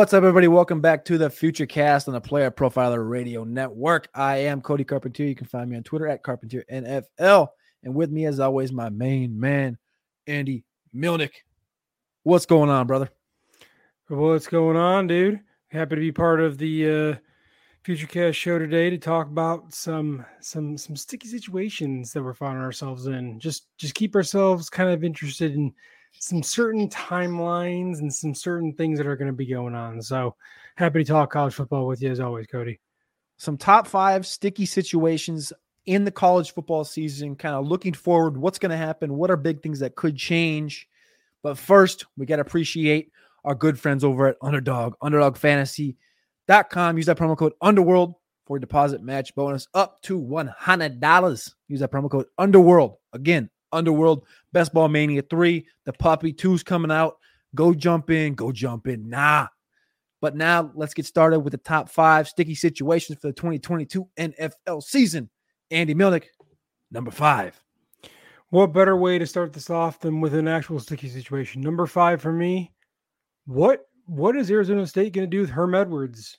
What's up, everybody? Welcome back to the Future Cast on the Player Profiler Radio Network. I am Cody Carpentier. You can find me on Twitter at Carpentier NFL. And with me, as always, my main man, Andy Milnick. What's going on, brother? What's going on, dude? Happy to be part of the uh, Future Cast show today to talk about some some some sticky situations that we're finding ourselves in. Just just keep ourselves kind of interested in some certain timelines and some certain things that are going to be going on. So happy to talk college football with you as always, Cody. Some top five sticky situations in the college football season, kind of looking forward, what's going to happen, what are big things that could change. But first, we got to appreciate our good friends over at Underdog, underdogfantasy.com. Use that promo code Underworld for a deposit match bonus up to $100. Use that promo code Underworld. Again, Underworld, Best Ball Mania 3, the Puppy 2's coming out. Go jump in, go jump in. Nah. But now let's get started with the top five sticky situations for the 2022 NFL season. Andy Milnick, number five. What better way to start this off than with an actual sticky situation? Number five for me. What what is Arizona State going to do with Herm Edwards?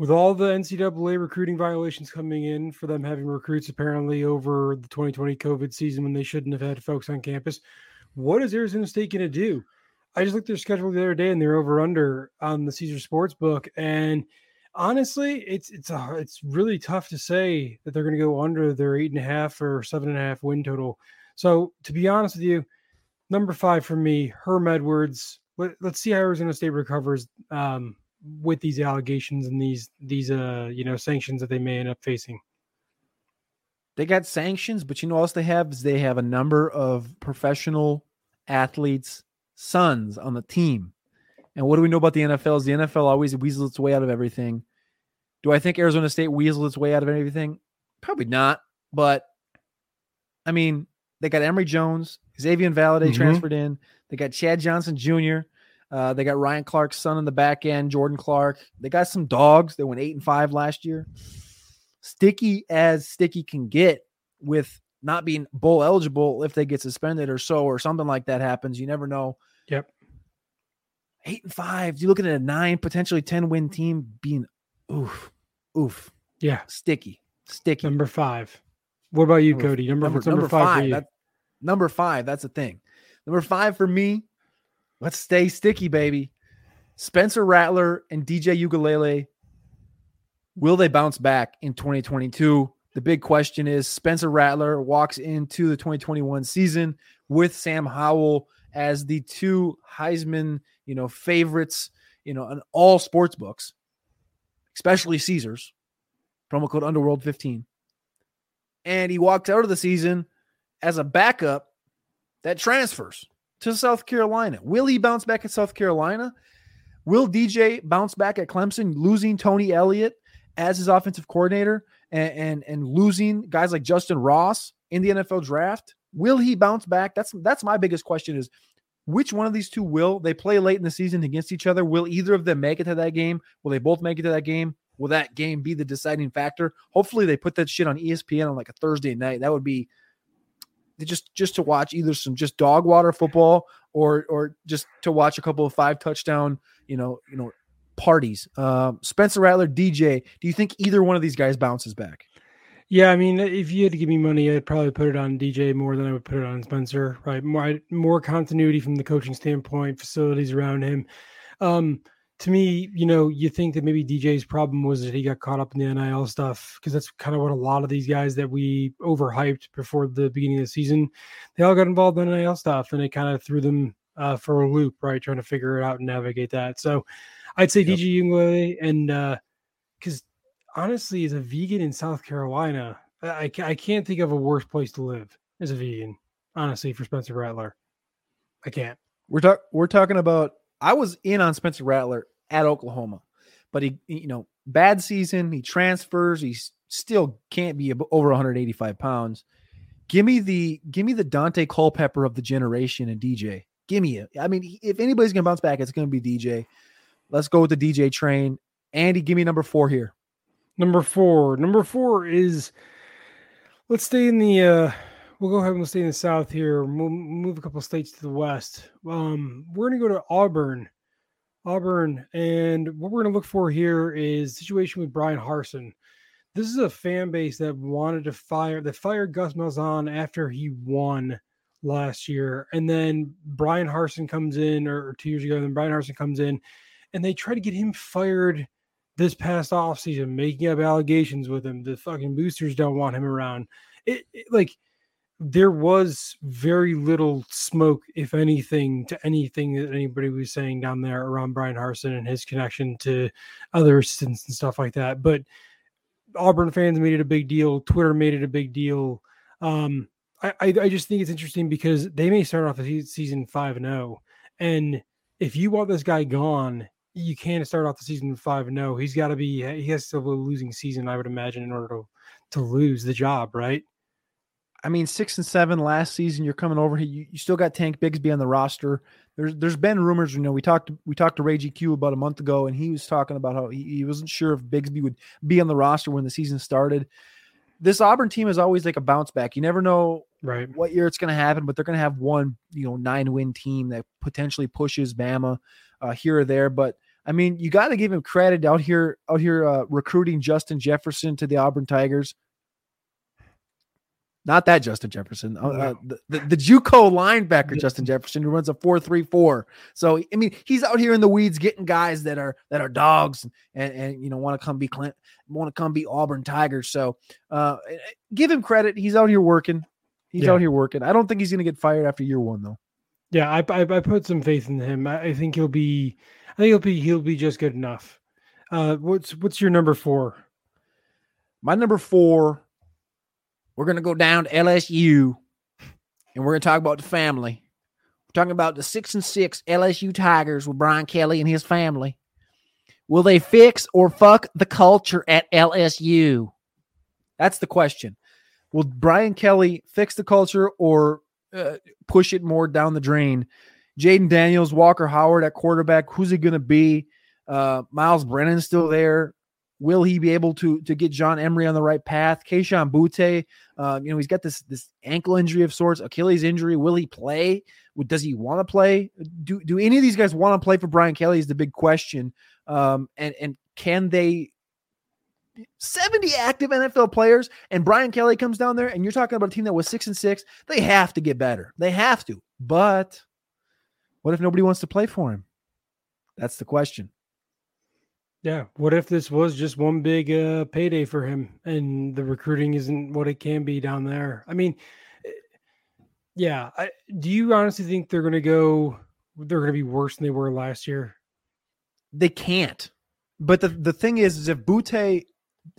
With all the NCAA recruiting violations coming in for them having recruits apparently over the 2020 COVID season when they shouldn't have had folks on campus, what is Arizona State going to do? I just looked at their schedule the other day and they're over under on the Caesar Sports book. And honestly, it's it's a, it's really tough to say that they're going to go under their eight and a half or seven and a half win total. So to be honest with you, number five for me, Herm Edwards. Let, us see how Arizona State recovers. Um, with these allegations and these these uh you know sanctions that they may end up facing. They got sanctions, but you know what else they have is they have a number of professional athletes' sons on the team. And what do we know about the NFL? Is the NFL always weasels its way out of everything? Do I think Arizona State weasels its way out of everything? Probably not. But I mean, they got Emory Jones, Xavier Valladay mm-hmm. transferred in. They got Chad Johnson Jr. Uh, they got Ryan Clark's son in the back end, Jordan Clark. They got some dogs. They went eight and five last year. Sticky as sticky can get with not being bowl eligible if they get suspended or so or something like that happens. You never know. Yep. Eight and five. You're looking at a nine, potentially 10 win team being oof, oof. Yeah. Sticky. Sticky. Number five. What about you, number, Cody? Number, number, number five, five, for you? That, number five. That's the thing. Number five for me Let's stay sticky, baby. Spencer Rattler and DJ Uiagalelei, will they bounce back in 2022? The big question is Spencer Rattler walks into the 2021 season with Sam Howell as the two Heisman, you know, favorites, you know, on all sports books, especially Caesars. Promo code Underworld 15. And he walks out of the season as a backup that transfers to South Carolina. Will he bounce back at South Carolina? Will DJ bounce back at Clemson, losing Tony Elliott as his offensive coordinator and, and, and losing guys like Justyn Ross in the NFL draft? Will he bounce back? That's that's my biggest question is which one of these two will they play late in the season against each other? Will either of them make it to that game? Will they both make it to that game? Will that game be the deciding factor? Hopefully they put that shit on ESPN on like a Thursday night. That would be just just to watch either some just dog water football or or just to watch a couple of five touchdown you know you know parties. Um, Spencer Rattler, DJ. Do you think either one of these guys bounces back? Yeah, I mean, if you had to give me money, I'd probably put it on DJ more than I would put it on Spencer. Right, more more continuity from the coaching standpoint, facilities around him. Um, to me, you know, you think that maybe DJ's problem was that he got caught up in the NIL stuff because that's kind of what a lot of these guys that we overhyped before the beginning of the season, they all got involved in NIL stuff and it kind of threw them uh, for a loop, right? Trying to figure it out and navigate that. So I'd say yep. DJ Uiagalelei and because uh, honestly, as a vegan in South Carolina, I, I can't think of a worse place to live as a vegan, honestly, for Spencer Rattler. I can't. We're talk- We're talking about. I was in on Spencer Rattler at Oklahoma, but he, you know, bad season. He transfers. He still can't be over 185 pounds. Give me the give me the Dante Culpepper of the generation and DJ. Give me it. I mean, if anybody's gonna bounce back, it's gonna be DJ. Let's go with the DJ train. Andy, give me number four here. Number four. Number four is let's stay in the uh we'll go ahead and we'll stay in the south here. We'll move a couple states to the west. Um, we're gonna go to Auburn. Auburn, and what we're gonna look for here is situation with Bryan Harsin. This is a fan base that wanted to fire that fired Gus Malzahn after he won last year, and then Bryan Harsin comes in, or, or two years ago, and then Bryan Harsin comes in, and they try to get him fired this past offseason, making up allegations with him. The fucking boosters don't want him around. It, it, like there was very little smoke, if anything, to anything that anybody was saying down there around Bryan Harsin and his connection to other assistants and stuff like that. But Auburn fans made it a big deal. Twitter made it a big deal. Um, I, I, I just think it's interesting because they may start off the season five and zero, oh, and if you want this guy gone, you can't start off the season five and zero. Oh. He's got to be he has to have a losing season, I would imagine, in order to to lose the job, right? I mean, six and seven last season. You're coming over here. You, you still got Tank Bigsby on the roster. There's there's been rumors. You know, we talked we talked to Ray GQ about a month ago, and he was talking about how he, he wasn't sure if Bigsby would be on the roster when the season started. This Auburn team is always like a bounce back. You never know right what year it's going to happen, but they're going to have one you know nine win team that potentially pushes Bama uh, here or there. But I mean, you got to give him credit out here out here uh, recruiting Justin Jefferson to the Auburn Tigers. Not that Justin Jefferson, uh, the, the, the JUCO linebacker Justin Jefferson, who runs a four three four. So I mean, he's out here in the weeds getting guys that are that are dogs and and you know want to come be Clint, want to come be Auburn Tigers. So uh, eh, give him credit. He's out here working. He's yeah. out here working. I don't think he's going to get fired after year one though. Yeah, I, I, I put some faith in him. I, I, think he'll be. I think he'll be he'll be just good enough. Uh, what's what's your number four? My number four we're going to go down to LSU and we're going to talk about the family. We're talking about the six and six LSU Tigers with Brian Kelly and his family. Will they fix or fuck the culture at LSU? That's the question. Will Brian Kelly fix the culture or uh, push it more down the drain? Jayden Daniels, Walker Howard at quarterback. Who's he going to be? Uh, Myles Brennan still there. Will he be able to to get John Emery on the right path? Kayshon Boutte, uh, you know, he's got this this ankle injury of sorts, Achilles injury. Will he play? Does he want to play? Do do any of these guys want to play for Brian Kelly? Is the big question. Um, and and can they 70 active NFL players, and Brian Kelly comes down there, and you're talking about a team that was six and six. They have to get better. They have to. But what if nobody wants to play for him? That's the question. Yeah. What if this was just one big uh, payday for him and the recruiting isn't what it can be down there? I mean, eh, yeah. I, do you honestly think they're going to go, they're going to be worse than they were last year? They can't. But the, the thing is, is if Boutte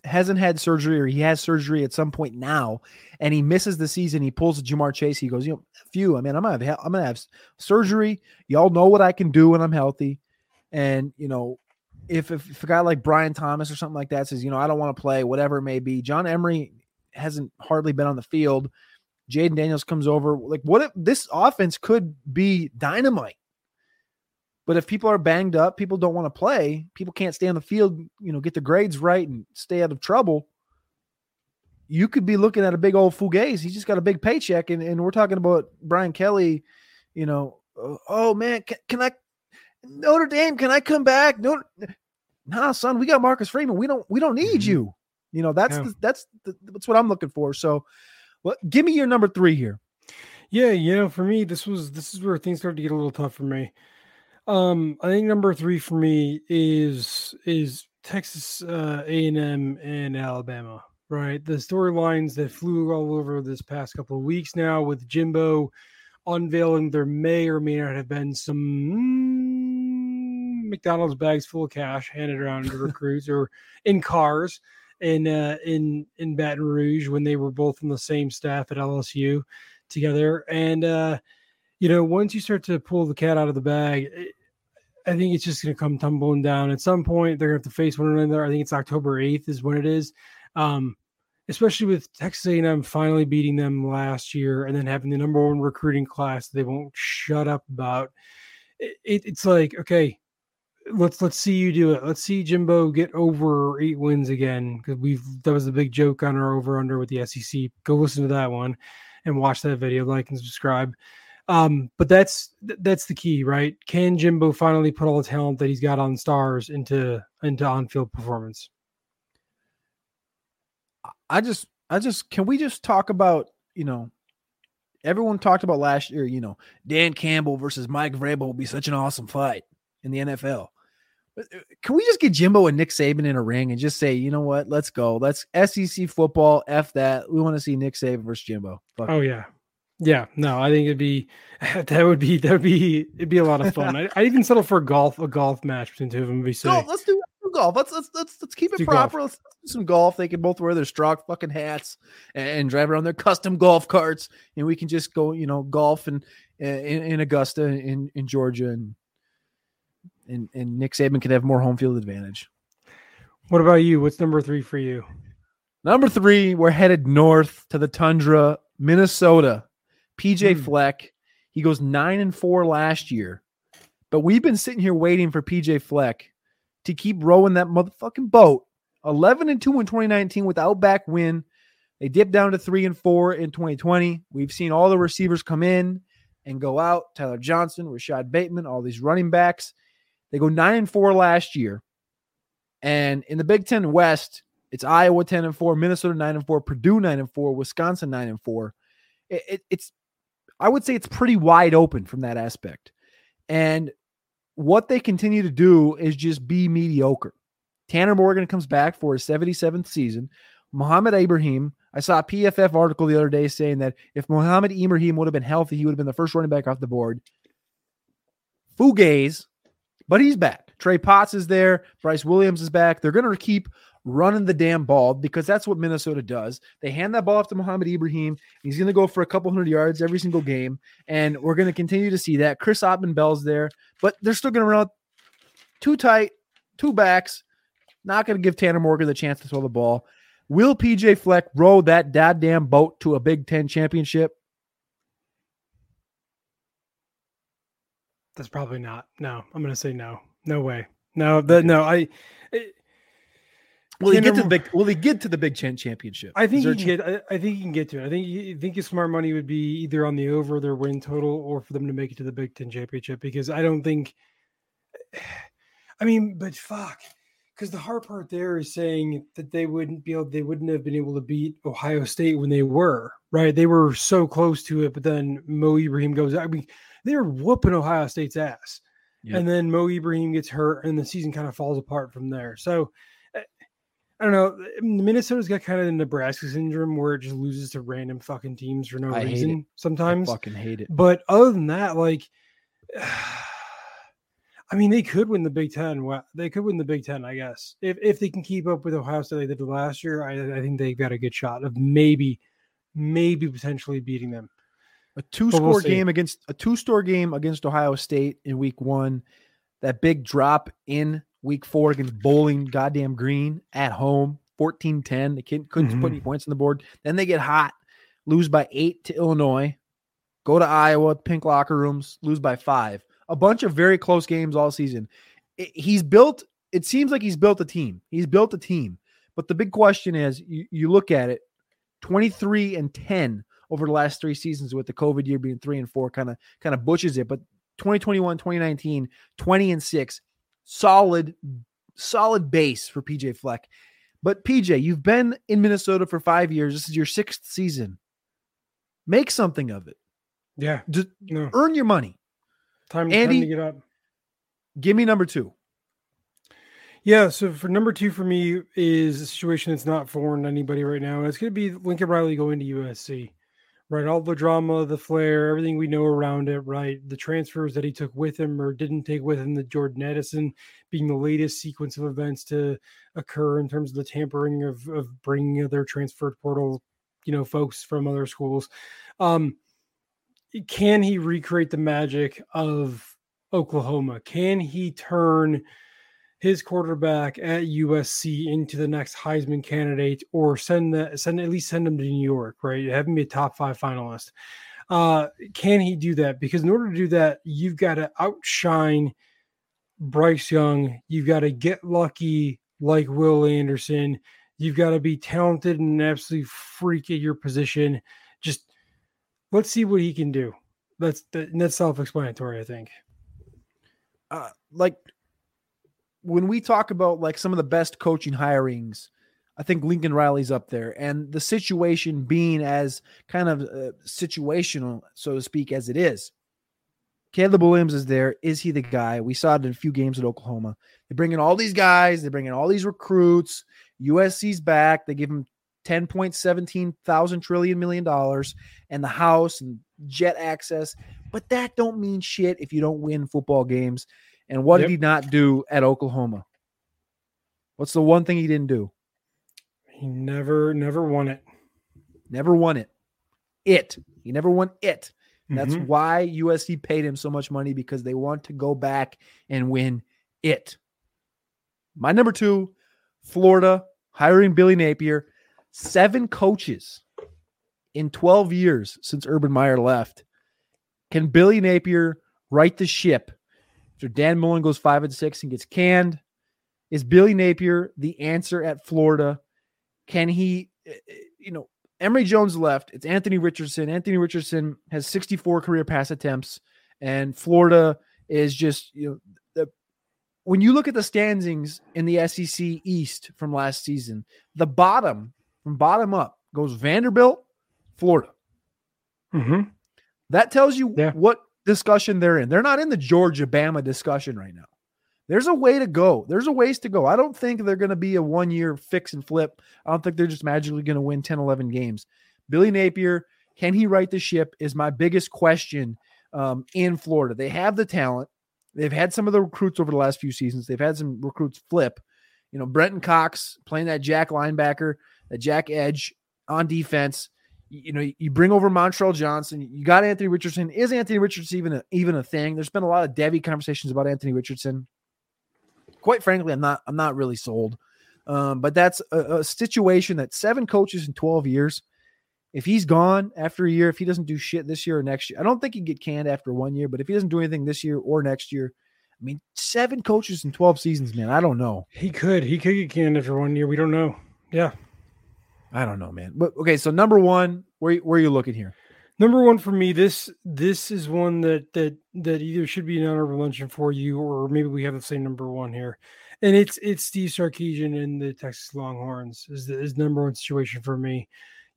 hasn't had surgery or he has surgery at some point now and he misses the season, he pulls a Ja'Marr Chase, he goes, you know, few, I mean, I'm gonna have I'm gonna have surgery. Y'all know what I can do when I'm healthy. And you know, if, if a guy like Brian Thomas or something like that says, you know, I don't want to play, whatever it may be, John Emery hasn't hardly been on the field. Jayden Daniels comes over. Like, what if this offense could be dynamite? But if people are banged up, people don't want to play, people can't stay on the field, you know, get the grades right and stay out of trouble. You could be looking at a big old Fugaze. He's just got a big paycheck. And, and we're talking about Brian Kelly, you know, oh man, can, can I Notre Dame, can I come back? No, nah, son, we got Marcus Freeman. We don't we don't need mm-hmm. you. You know, that's yeah. the, that's the, that's what I'm looking for. So, well, give me your number three here. Yeah, you know, for me, this was this is where things started to get a little tough for me. Um, I think number three for me is is Texas uh, A and Alabama. Right, the storylines that flew all over this past couple of weeks now with Jimbo unveiling there may or may not have been some McDonald's bags full of cash handed around to recruits or in cars in uh, in in Baton Rouge when they were both on the same staff at LSU together. And uh, you know, once you start to pull the cat out of the bag, it, I think it's just going to come tumbling down. At some point, they're going to have to face one another. I think it's October eighth is when it is. Um, especially with Texas A&M finally beating them last year and then having the number one recruiting class they won't shut up about. It, it's like okay, let's let's see you do it. Let's see Jimbo get over eight wins again because we've that was a big joke on our over under with the SEC. Go listen to that one and watch that video, like and subscribe. Um, but that's that's the key, right? Can Jimbo finally put all the talent that he's got on stars into into on field performance? I just I just can we just talk about, you know, everyone talked about last year, you know, Dan Campbell versus Mike Vrabel will be such an awesome fight in the NFL. Uh, can we just get Jimbo and Nick Saban in a ring and just say, you know what, let's go. Let's SEC football. F that. We want to see Nick Saban versus Jimbo. Fuck oh yeah, yeah. No, I think it'd be that would be that would be it'd be a lot of fun. I, I even settle for a golf a golf match between two of them. Would be sick. Go, let's do golf. Let's let's let's let's keep it do proper. Let's, let's, do some golf. They can both wear their Strock fucking hats and, and, drive around their custom golf carts, and we can just go, you know, golf and in, in Augusta in in Georgia and and and Nick Saban could have more home field advantage. What about you? What's number three for you? Number three, we're headed north to the tundra, Minnesota. PJ hmm. Fleck, he goes nine and four last year, but we've been sitting here waiting for PJ Fleck to keep rowing that motherfucking boat. 11 and 2 in 2019 with Outback win. They dipped down to 3 and 4 in 2020. We've seen all the receivers come in and go out. Tyler Johnson, Rashod Bateman, all these running backs. They go 9 and 4 last year. And in the Big 10 West, it's Iowa 10 and 4, Minnesota 9 and 4, Purdue 9 and 4, Wisconsin 9 and 4. It, it, it's I would say it's pretty wide open from that aspect. And what they continue to do is just be mediocre. Tanner Morgan comes back for his 77th season. Mohamed Ibrahim, I saw a PFF article the other day saying that if Mohamed Ibrahim would have been healthy, he would have been the first running back off the board. Fugaze but he's back. Trey Potts is there. Bryce Williams is back. They're going to keep running the damn ball because that's what Minnesota does. They hand that ball off to Mohamed Ibrahim. He's going to go for a couple hundred yards every single game. And we're going to continue to see that. Chris Autman-Bell's there, but they're still going to run out too tight, two backs. Not going to give Tanner Morgan the chance to throw the ball. Will PJ Fleck row that goddamn boat to a Big Ten championship? That's probably not. No, I'm going to say no. No way. No, the, no. I. It, will he get to the big? Will he get to the Big Ten championship? I think he can get. I, I, think he can get to it. I think. I think his smart money would be either on the over their win total or for them to make it to the Big Ten championship because I don't think. I mean, but fuck, because the hard part there is saying that they wouldn't be able. They wouldn't have been able to beat Ohio State when they were right. They were so close to it, but then Mo Ibrahim goes. I mean they're whooping Ohio State's ass. Yep. And then Mo Ibrahim gets hurt and the season kind of falls apart from there. So eh, I don't know. Minnesota's got kind of the Nebraska syndrome where it just loses to random fucking teams for no I reason sometimes. I fucking hate it. But other than that, like, I mean, they could win the Big Ten. They could win the Big Ten, I guess, if if they can keep up with Ohio State they did last year. I, I think they've got a good shot of maybe, maybe potentially beating them. A two score we'll game against a two score game against Ohio State in week one. That big drop in week four against Bowling Goddamn Green at home, 14 10. They couldn't, couldn't mm-hmm. put any points on the board. Then they get hot, lose by eight to Illinois, go to Iowa, pink locker rooms, lose by five. A bunch of very close games all season. It, he's built, it seems like he's built a team. He's built a team. But the big question is you, you look at it 23 and 10 over the last three seasons with the COVID year being three and four kind of kind of butches it. But 2021, 2019, 20 and six, solid, solid base for PJ Fleck. But PJ, you've been in Minnesota for five years. This is your sixth season. Make something of it. Yeah. Just no. earn your money. Time, Andy, time to get up. give me number two. Yeah, so for number two for me is a situation that's not foreign to anybody right now. It's going to be Lincoln Riley going to USC, right? All the drama, the flair, everything we know around it, right? The transfers that he took with him or didn't take with him, the Jordan Addison being the latest sequence of events to occur in terms of the tampering of, of bringing their transfer portal, you know, folks from other schools. Um, can he recreate the magic of Oklahoma? Can he turn – his quarterback at USC into the next Heisman candidate, or send send at least send him to New York, right? Have him be a top five finalist. Uh, can he do that? Because in order to do that, you've got to outshine Bryce Young. You've got to get lucky like Will Anderson. You've got to be talented and absolutely freak at your position. Just let's see what he can do. That's that's self-explanatory, I think. Uh, like when we talk about like some of the best coaching hirings, I think Lincoln Riley's up there. And the situation being as kind of uh, situational, so to speak, as it is. Caleb Williams is there. Is he the guy? We saw it in a few games at Oklahoma. They bring in all these guys, they bring in all these recruits. USC's back. They give him 10.17 thousand trillion million dollars and the house and jet access. But that don't mean shit if you don't win football games. And what yep. did he not do at Oklahoma? What's the one thing he didn't do? He never, never won it. Never won it. It. He never won it. That's mm-hmm. why USC paid him so much money because they want to go back and win it. My number two, Florida, hiring Billy Napier, seven coaches in 12 years since Urban Meyer left. Can Billy Napier right the ship after Dan Mullen goes five and six and gets canned, is Billy Napier the answer at Florida? Can he, eh, eh, you know, Emory Jones left. It's Anthony Richardson. Anthony Richardson has 64 career pass attempts, and Florida is just, you know, the, when you look at the standings in the SEC East from last season, the bottom, from bottom up, goes Vanderbilt, Florida. Mm-hmm. That tells you yeah. what discussion they're in. They're not in the Georgia Bama discussion right now. There's a way to go. There's a ways to go. I don't think they're going to be a one year fix and flip. I don't think they're just magically going to win 10, 11 games. Billy Napier, can he right the ship? Is my biggest question um, in Florida. They have the talent. They've had some of the recruits over the last few seasons. They've had some recruits flip. You know, Brenton Cox playing that Jack linebacker, that Jack edge on defense you know, you bring over Montrell Johnson. You got Anthony Richardson. Is Anthony Richardson even a, even a thing? There's been a lot of Devy conversations about Anthony Richardson. Quite frankly, I'm not I'm not really sold. Um, but that's a, a, situation that seven coaches in 12 years. If he's gone after a year, if he doesn't do shit this year or next year, I don't think he'd get canned after one year. But if he doesn't do anything this year or next year, I mean, seven coaches in 12 seasons, man. I don't know. He could. He could get canned after one year. We don't know. Yeah. I don't know, man. But okay, so number one, where where are you looking here? Number one for me, this this is one that that that either should be an honorable mention for you, or maybe we have the same number one here, and it's it's Steve Sarkisian and the Texas Longhorns is the is number one situation for me.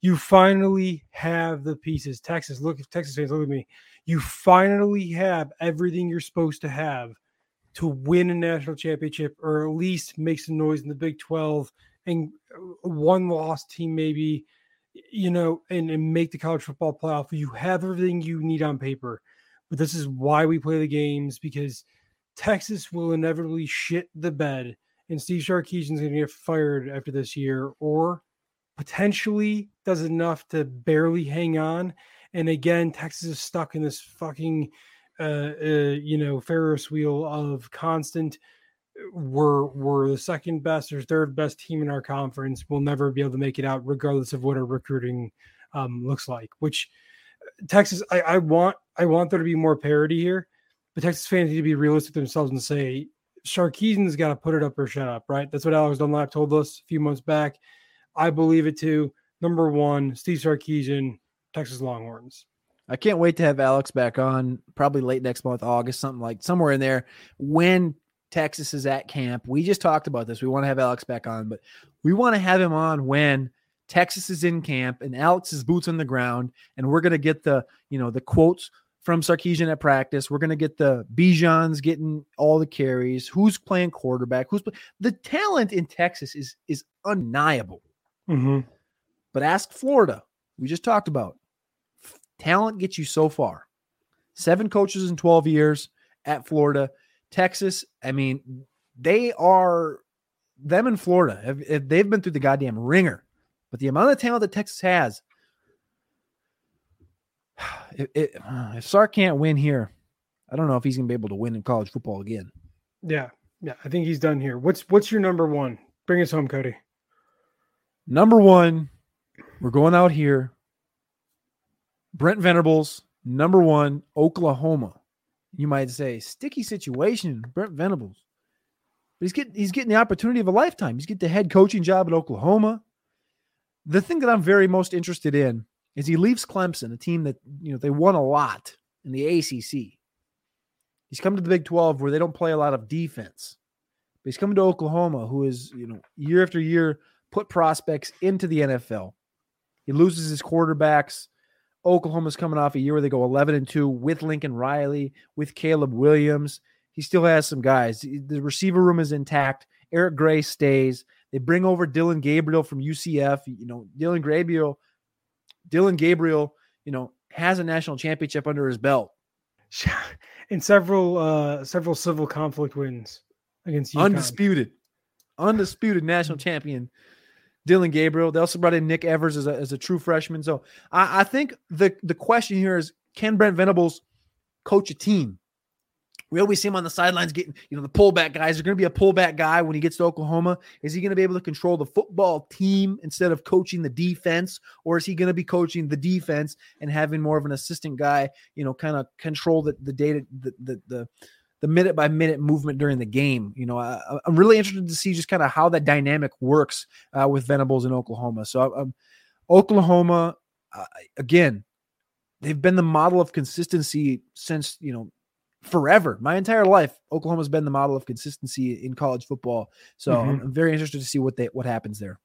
You finally have the pieces. Texas, look, Texas fans, look at me. You finally have everything you're supposed to have to win a national championship, or at least make some noise in the Big Twelve and one loss team maybe you know and, and make the college football playoff you have everything you need on paper. But this is why we play the games because texas will inevitably shit the bed and steve sarkisian's going to get fired after this year or potentially does enough to barely hang on. And again texas is stuck in this fucking uh, uh you know ferris wheel of constant we're we're the second best or third best team in our conference. We'll never be able to make it out, regardless of what our recruiting um, looks like. Which uh, Texas, I, I want I want there to be more parity here, but Texas fans need to be realistic themselves and say Sarkisian's got to put it up or shut up. Right? That's what Alex Dunlap told us a few months back. I believe it too. Number one, Steve Sarkisian, Texas Longhorns. I can't wait to have Alex back on, probably late next month, August, something like somewhere in there, when Texas is at camp. We just talked about this. We want to have Alex back on, but we want to have him on when Texas is in camp and Alex is boots on the ground, and we're going to get the you know the quotes from Sarkisian at practice. We're going to get the Bijan's getting all the carries. Who's playing quarterback? Who's play- the talent in Texas is is undeniable. Mm-hmm. But ask Florida. We just talked about talent gets you so far. Seven coaches in 12 years at Florida. Texas, I mean, they are them in Florida. Have, have- they've been through the goddamn ringer. But the amount of talent that Texas has, uh, if, if, if Sark can't win here, I don't know if he's gonna be able to win in college football again. Yeah, yeah. I think he's done here. What's what's your number one? Bring us home, Cody. Number one, we're going out here. Brent Venables, number one, Oklahoma. You might say, sticky situation, Brent Venables. But he's getting he's getting the opportunity of a lifetime. He's getting the head coaching job at Oklahoma. The thing that I'm very most interested in is he leaves Clemson, a team that you know they won a lot in the ACC. He's come to the Big 12 where they don't play a lot of defense. But he's coming to Oklahoma, who is, you know, year after year put prospects into the NFL. He loses his quarterbacks. Oklahoma's coming off a year where they go 11 and 2 with Lincoln Riley, with Caleb Williams. He still has some guys. The receiver room is intact. Eric Gray stays. They bring over Dillon Gabriel from UCF. You know, Dillon Gabriel, Dillon Gabriel, you know, has a national championship under his belt. And several uh several civil conflict wins against UConn. Undisputed. Undisputed national champion. Dillon Gabriel. They also brought in Nick Evers as a, as a true freshman. So I, I think the the question here is can Brent Venables coach a team? We always see him on the sidelines getting, you know, the pullback guys. are going to be a pullback guy when he gets to Oklahoma. Is he going to be able to control the football team instead of coaching the defense? Or is he going to be coaching the defense and having more of an assistant guy, you know, kind of control the, the data, the, the, the, the minute by minute movement during the game? You know, I, I'm really interested to see just kind of how that dynamic works uh, with Venables in Oklahoma. So, um, Oklahoma, uh, again, they've been the model of consistency since, you know, forever. My entire life, Oklahoma's been the model of consistency in college football. So Mhm. I'm, I'm very interested to see what they what happens there.